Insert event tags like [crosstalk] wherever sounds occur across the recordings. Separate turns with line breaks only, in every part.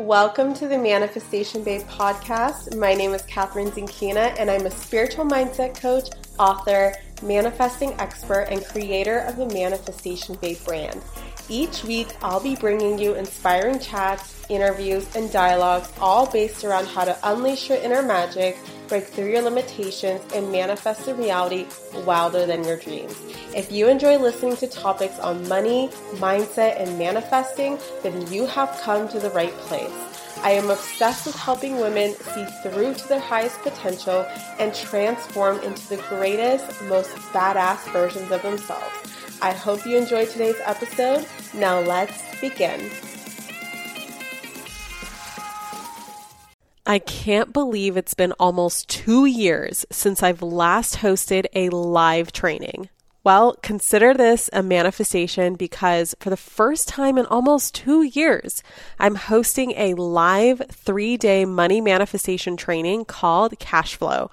Welcome to the Manifestation Babe podcast. My name is Kathrin Zenkina, and I'm a spiritual mindset coach, author, manifesting expert, and creator of the Manifestation Babe brand. Each week, I'll be bringing you inspiring chats, interviews, and dialogues, all based around how to unleash your inner magic, break through your limitations, and manifest a reality wilder than your dreams. If you enjoy listening to topics on money, mindset, and manifesting, then you have come to the right place. I am obsessed with helping women see through to their highest potential and transform into the greatest, most badass versions of themselves. I hope you enjoyed today's episode. Now let's begin. I can't believe it's been almost two years since I've last hosted a live training. Well, consider this a manifestation because for the first time in almost two years, I'm hosting a live three day money manifestation training called Cash Flow.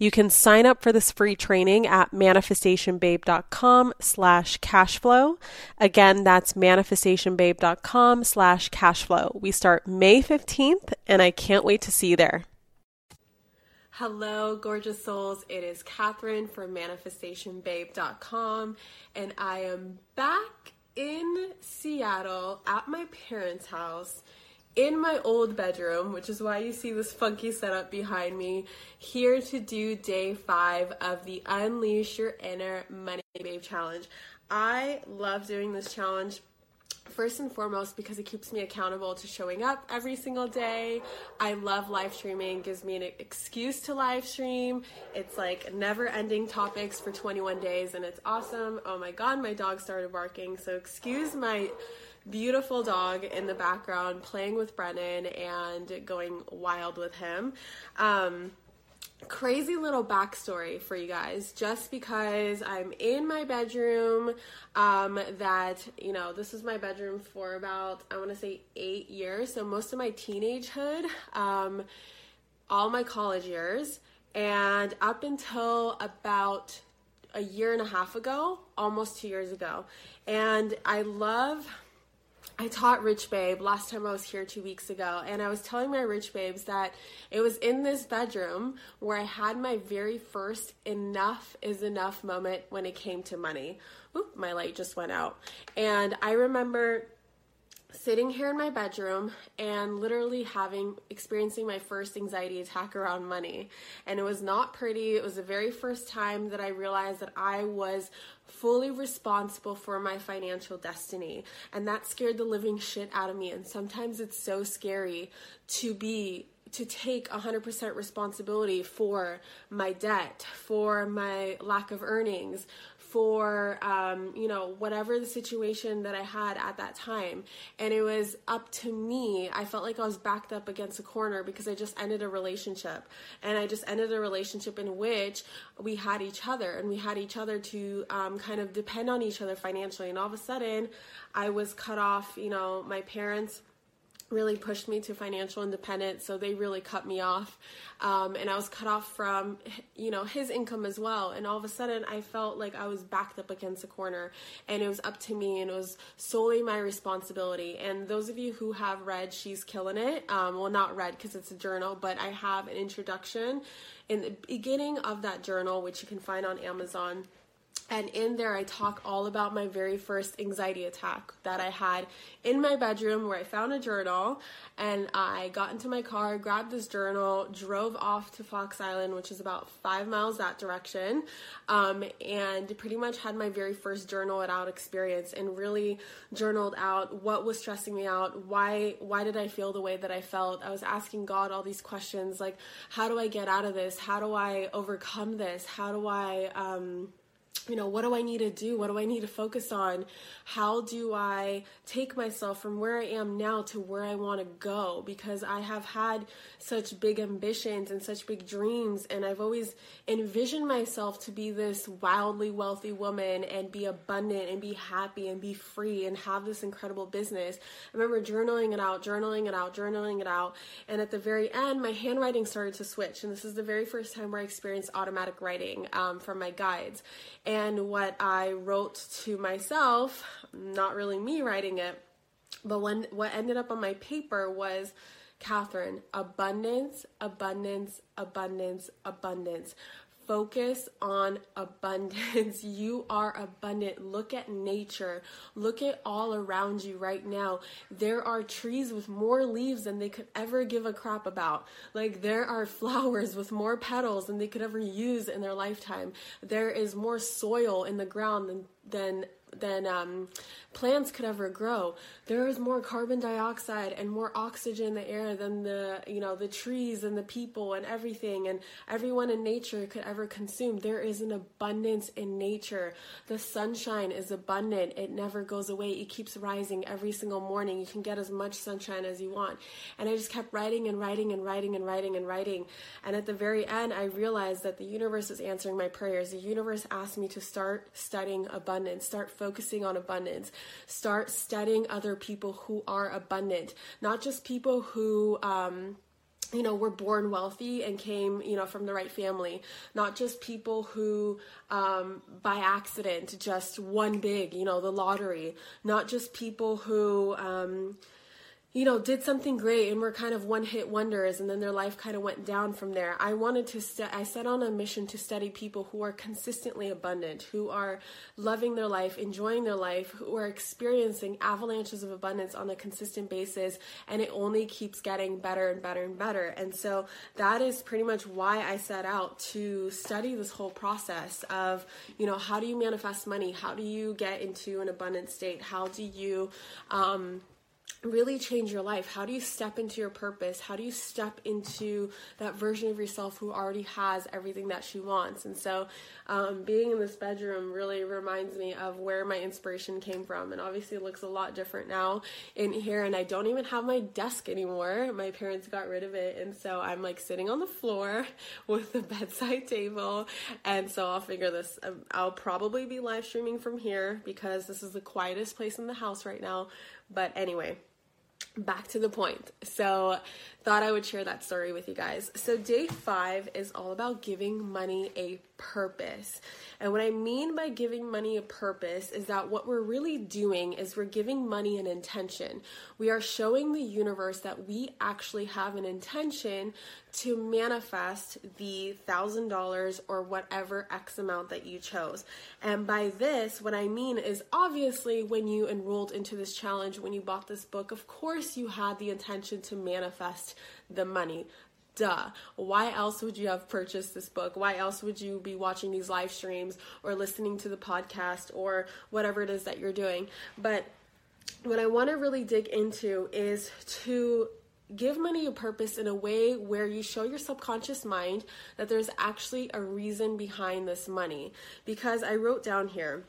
You can sign up for this free training at manifestationbabe.com slash cashflow. Again, that's manifestationbabe.com slash cashflow. We start May 15th, and I can't wait to see you there. Hello, gorgeous souls. It is Kathrin from manifestationbabe.com, and I am back in Seattle at my parents' house in my old bedroom, which is why you see this funky setup behind me, here to do day five of the Unleash Your Inner Money Babe Challenge. I love doing this challenge first and foremost because it keeps me accountable to showing up every single day. I love live streaming, gives me an excuse to live stream. It's like never ending topics for 21 days and it's awesome. Oh my god, my dog started barking. So excuse my beautiful dog in the background playing with Brennan and going wild with him. Um, crazy little backstory for you guys. Just because i'm in my bedroom um, that you know this is my bedroom for about i want to say eight years. So most of my teenagehood um, all my college years. And up until about a year and a half ago almost two years ago. And i love I taught Rich Babe last time I was here two weeks ago, and I was telling my Rich Babes that it was in this bedroom where I had my very first enough is enough moment when it came to money. Oop, my light just went out. And I remember sitting here in my bedroom and literally having experiencing my first anxiety attack around money. And it was not pretty. It was the very first time that i realized that i was fully responsible for my financial destiny. And that scared the living shit out of me. And sometimes it's so scary to be to take 100% responsibility for my debt, for my lack of earnings, for um, you know whatever the situation that I had at that time, and it was up to me. I felt like I was backed up against a corner because I just ended a relationship, and I just ended a relationship in which we had each other, and we had each other to um, kind of depend on each other financially, and all of a sudden, I was cut off. You know, my parents really pushed me to financial independence so they really cut me off. Um, and i was cut off from you know his income as well. And all of a sudden i felt like i was backed up against a corner. And it was up to me and it was solely my responsibility. And those of you who have read she's killing it um, well not read because it's a journal but i have an introduction in the beginning of that journal which you can find on amazon and in there, I talk all about my very first anxiety attack that I had in my bedroom where I found a journal and I got into my car, grabbed this journal, drove off to Fox Island, which is about five miles that direction, um, and pretty much had my very first journal it out experience and really journaled out what was stressing me out, why why did I feel the way that I felt. I was asking God all these questions like, how do I get out of this? How do I overcome this? How do I um, you know, what do I need to do? What do I need to focus on? How do I take myself from where I am now to where I want to go? Because I have had such big ambitions and such big dreams, and I've always envisioned myself to be this wildly wealthy woman and be abundant and be happy and be free and have this incredible business. I remember journaling it out, journaling it out, journaling it out, and at the very end, my handwriting started to switch. And this is the very first time where I experienced automatic writing um, from my guides. And what I wrote to myself, not really me writing it, but when what ended up on my paper was Kathrin, abundance, abundance, abundance, abundance. Focus on abundance. [laughs] You are abundant. Look at nature. Look at all around you right now. There are trees with more leaves than they could ever give a crap about. Like there are [laughs] flowers with more petals than they could ever use in their lifetime. There is more soil in the ground than than than um, plants could ever grow. There is more carbon dioxide and more oxygen in the air than the you know the trees and the people and everything and everyone in nature could ever consume. There is an abundance in nature. The sunshine is abundant. It never goes away. It keeps rising every single morning. You can get as much sunshine as you want. And I just kept writing and writing and writing and writing and writing. And at the very end, I realized that the universe is answering my prayers. The universe asked me to start studying abundance, start focusing on abundance. Start studying other people who are abundant, not just people who, um, you know, were born wealthy and came, you know, from the right family. Not just people who, um, by accident, just won big, you know, the lottery. Not just people who, um, you know, did something great and were kind of one hit wonders and then their life kind of went down from there. I wanted to, st- I set on a mission to study people who are consistently abundant, who are loving their life, enjoying their life, who are experiencing avalanches of abundance on a consistent basis, and it only keeps getting better and better and better. And so that is pretty much why I set out to study this whole process of, you know, how do you manifest money? How do you get into an abundant state? How do you, um, really change your life? How do you step into your purpose? How do you step into that version of yourself who already has everything that she wants? And so, um, being in this bedroom really reminds me of where my inspiration came from. And obviously, it looks a lot different now in here. And I don't even have my desk anymore. My parents got rid of it. And so, I'm like sitting on the floor [laughs] with the bedside table. And so, I'll figure this. Um, I'll probably be live streaming from here because this is the quietest place in the house right now. But anyway, back to the point. So, thought I would share that story with you guys. So, day five is all about giving money a purpose. And what I mean by giving money a purpose is that what we're really doing is we're giving money an intention. We are showing the universe that we actually have an intention to manifest the thousand dollars or whatever X amount that you chose. And by this, what I mean is obviously when you enrolled into this challenge, when you bought this book, of course you had the intention to manifest the money. Duh. Why else would you have purchased this book? Why else would you be watching these live streams or listening to the podcast or whatever it is that you're doing? But what I want to really dig into is to give money a purpose in a way where you show your subconscious mind that there's actually a reason behind this money. Because I wrote down here,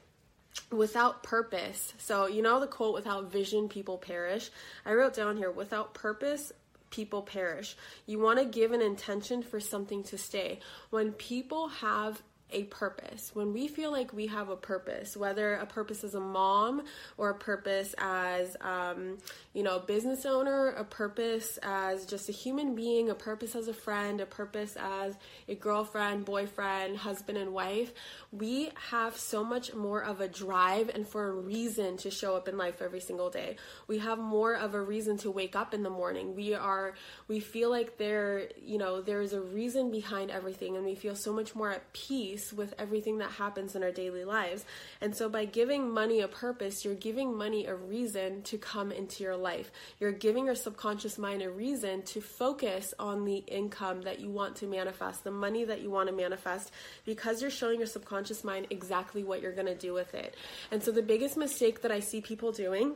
without purpose. So, you know the quote, without vision, people perish? I wrote down here, without purpose, people perish. You want to give an intention for something to stay. When people have a purpose, when we feel like we have a purpose, whether a purpose as a mom or a purpose as, um, you know, a business owner, a purpose as just a human being, a purpose as a friend, a purpose as a girlfriend, boyfriend, husband, and wife, we have so much more of a drive and for a reason to show up in life every single day. We have more of a reason to wake up in the morning. We are, we feel like there, you know, there's a reason behind everything and we feel so much more at peace peace with everything that happens in our daily lives. And so by giving money a purpose, you're giving money a reason to come into your life. You're giving your subconscious mind a reason to focus on the income that you want to manifest, the money that you want to manifest, because you're showing your subconscious mind exactly what you're going to do with it. And so the biggest mistake that I see people doing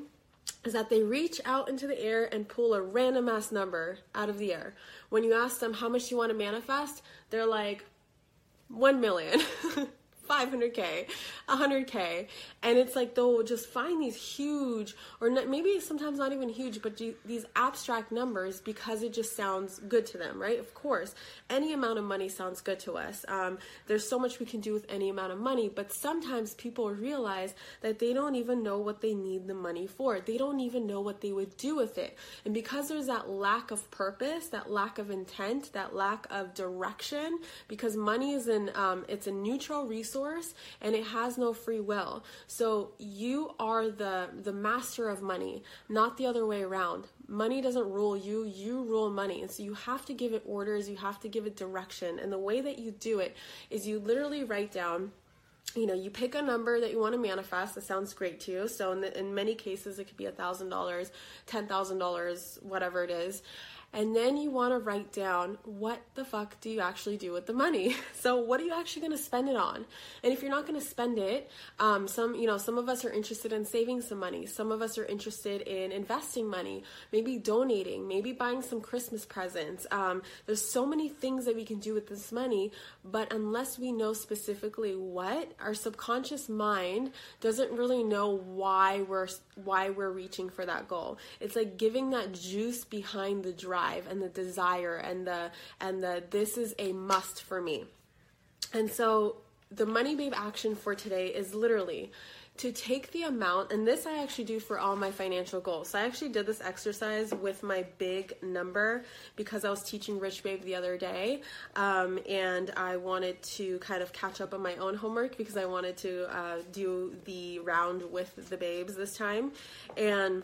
is that they reach out into the air and pull a random ass number out of the air. When you ask them how much you want to manifest, they're like, 1 million, [laughs] 500k 100k and it's like they'll just find these huge or not, maybe sometimes not even huge but these abstract numbers because it just sounds good to them right? Of course any amount of money sounds good to us. Um, there's so much we can do with any amount of money but sometimes people realize that they don't even know what they need the money for. They don't even know what they would do with it. And because there's that lack of purpose that lack of intent that lack of direction because money is an um, it's a neutral resource resource and it has no free will. So you are the the master of money, not the other way around. Money doesn't rule you, you rule money. And so you have to give it orders, you have to give it direction. And the way that you do it is you literally write down you know, you pick a number that you want to manifest that sounds great to you. So in, the, in many cases, it could be a thousand dollars, ten thousand dollars, whatever it is and then you want to write down what the fuck do you actually do with the money? [laughs] So what are you actually going to spend it on? And if you're not going to spend it um, some you know some of us are interested in saving some money. Some of us are interested in investing money maybe donating maybe buying some christmas presents. Um, there's so many things that we can do with this money but unless we know specifically what our subconscious mind doesn't really know why we're why we're reaching for that goal. It's like giving that juice behind the drive drive and the desire and the and the this is a must for me. And so the money babe action for today is literally to take the amount, and this I actually do for all my financial goals. So I actually did this exercise with my big number because I was teaching Rich Babe the other day, um, and I wanted to kind of catch up on my own homework because I wanted to uh, do the round with the babes this time, and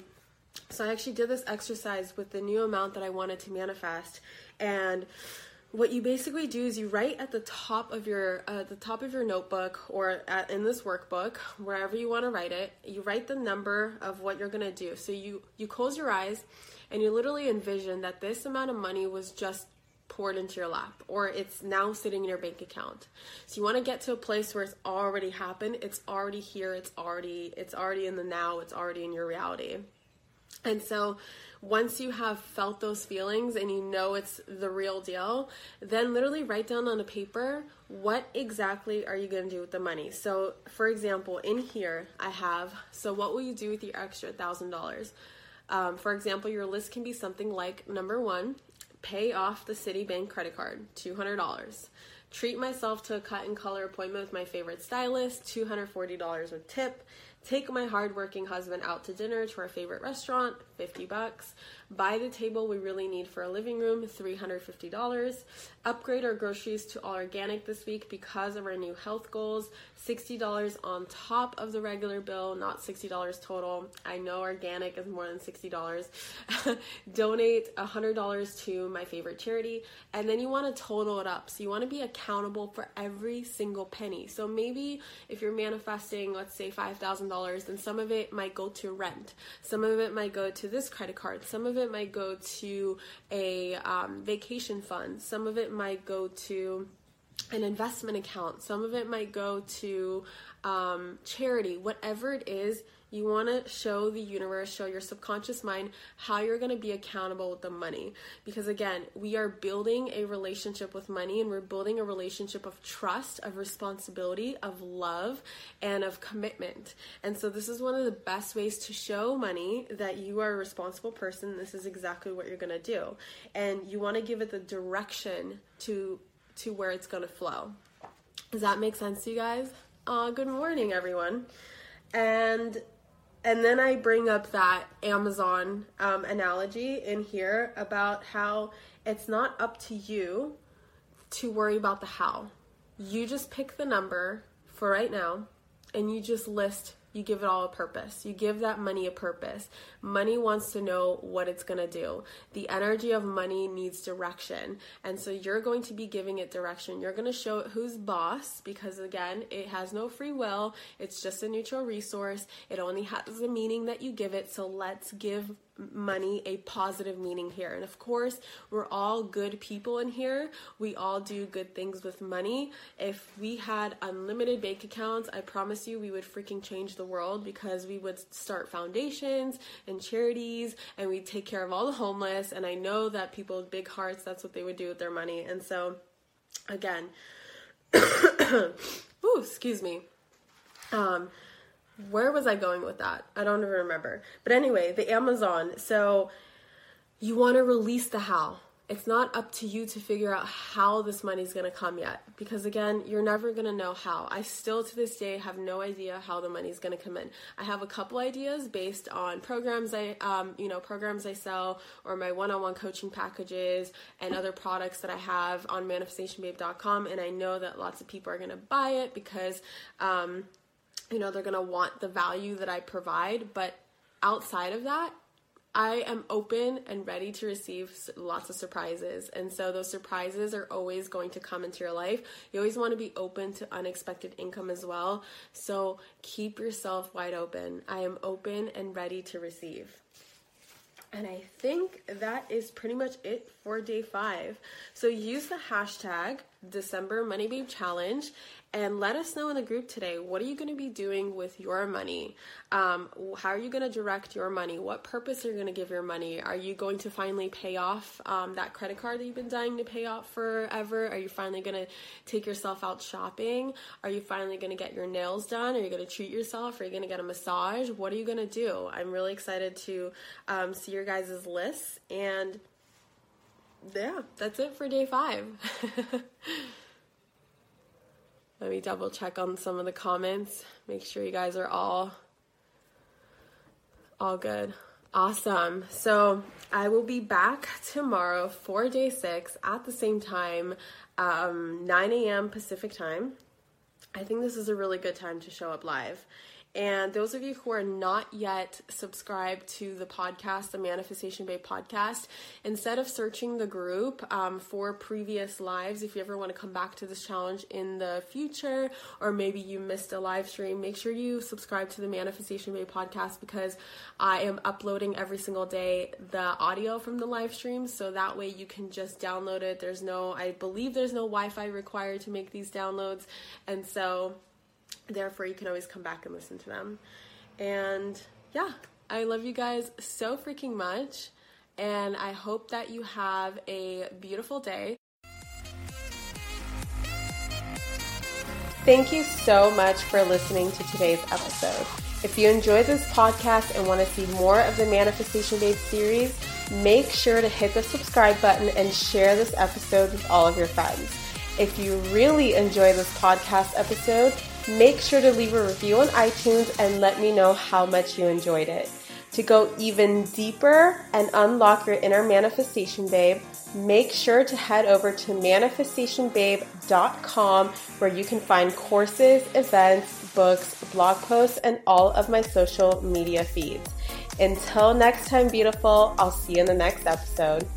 so I actually did this exercise with the new amount that I wanted to manifest. And what you basically do is you write at the top of your uh, the top of your notebook or at, in this workbook wherever you want to write it you write the number of what you're going to do. So you you close your eyes and you literally envision that this amount of money was just poured into your lap or it's now sitting in your bank account. So you want to get to a place where it's already happened it's already here it's already it's already in the now it's already in your reality and so once you have felt those feelings and you know it's the real deal, then literally write down on a paper what exactly are you going to do with the money. So, for example, in here I have, so what will you do with your extra $1,000? Um, for example, your list can be something like number one, pay off the Citibank credit card, $200. Treat myself to a cut and color appointment with my favorite stylist, $240 with tip Take my hardworking husband out to dinner to our favorite restaurant, 50 bucks. Buy the table we really need for a living room, $350. Upgrade our groceries to all organic this week because of our new health goals, $60 on top of the regular bill, not $60 total. I know organic is more than $60. [laughs] Donate $100 to my favorite charity, and then you want to total it up. So you want to be accountable for every single penny. So maybe if you're manifesting, let's say $5,000, then some of it might go to rent, some of it might go to this credit card, some of it might go to a um, vacation fund, some of it might go to an investment account, some of it might go to um, charity, whatever it is, you want to show the universe, show your subconscious mind how you're going to be accountable with the money. Because again, we are building a relationship with money and we're building a relationship of trust, of responsibility, of love, and of commitment. And so, this is one of the best ways to show money that you are a responsible person. This is exactly what you're going to do. And you want to give it the direction to to where it's going to flow. Does that make sense to you guys? Uh, good morning, everyone. And and then I bring up that Amazon um, analogy in here about how it's not up to you to worry about the how. You just pick the number for right now and you just list you give it all a purpose. You give that money a purpose. Money wants to know what it's going to do. The energy of money needs direction. And so you're going to be giving it direction. You're going to show it who's boss because, again, it has no free will. It's just a neutral resource. It only has the meaning that you give it. So let's give money a positive meaning here. And of course, we're all good people in here. We all do good things with money. If we had unlimited bank accounts, I promise you we would freaking change the world because we would start foundations and charities and we'd take care of all the homeless. And I know that people with big hearts, that's what they would do with their money. And so, again, [coughs] [coughs] ooh, excuse me. Um, where was I going with that? I don't even remember. But anyway, the Amazon. So you want to release the how. It's not up to you to figure out how this money's going to come yet because again, you're never going to know how. I still to this day have no idea how the money's going to come in. I have a couple ideas based on programs I um, you know, programs I sell or my one-on-one coaching packages and other products that I have on manifestationbabe.com and I know that lots of people are going to buy it because um, you know, they're going to want the value that I provide, but outside of that, I am open and ready to receive lots of surprises. And so those surprises are always going to come into your life. You always want to be open to unexpected income as well. So keep yourself wide open. I am open and ready to receive. And I think that is pretty much it for day five. So use the hashtag December Money Babe Challenge and let us know in the group today what are you going to be doing with your money? Um, how are you going to direct your money? What purpose are you going to give your money? Are you going to finally pay off um, that credit card that you've been dying to pay off forever? Are you finally going to take yourself out shopping? Are you finally going to get your nails done? Are you going to treat yourself? Are you going to get a massage? What are you going to do? I'm really excited to um, see your guys' lists and yeah that's it for day five [laughs] Let me double check on some of the comments. Make sure you guys are all all good. Awesome. So I will be back tomorrow for day six at the same time, um, 9 a.m. Pacific time. I think this is a really good time to show up live. And those of you who are not yet subscribed to the podcast, the Manifestation Babe podcast, instead of searching the group um, for previous lives, if you ever want to come back to this challenge in the future, or maybe you missed a live stream, make sure you subscribe to the Manifestation Babe podcast because I am uploading every single day the audio from the live stream. So that way you can just download it. There's no, I believe there's no Wi Fi required to make these downloads. And so, Therefore, you can always come back and listen to them. And yeah, I love you guys so freaking much. And I hope that you have a beautiful day. Thank you so much for listening to today's episode. If you enjoy this podcast and want to see more of the Manifestation Babe series, make sure to hit the subscribe button and share this episode with all of your friends. If you really enjoy this podcast episode, make sure to leave a review on iTunes and let me know how much you enjoyed it. To go even deeper and unlock your inner manifestation babe, make sure to head over to manifestationbabe.com where you can find courses, events, books, blog posts, and all of my social media feeds. Until next time, beautiful, I'll see you in the next episode.